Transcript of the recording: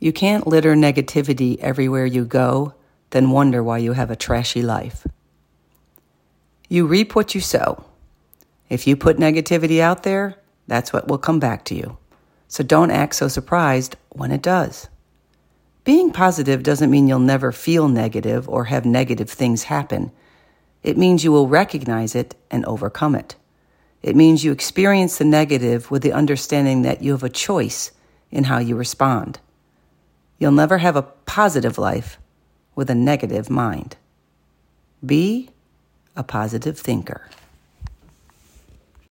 You can't litter negativity everywhere you go, then wonder why you have a trashy life. You reap what you sow. If you put negativity out there, that's what will come back to you. So don't act so surprised when it does. Being positive doesn't mean you'll never feel negative or have negative things happen. It means you will recognize it and overcome it. It means you experience the negative with the understanding that you have a choice in how you respond. You'll never have a positive life with a negative mind. Be a positive thinker.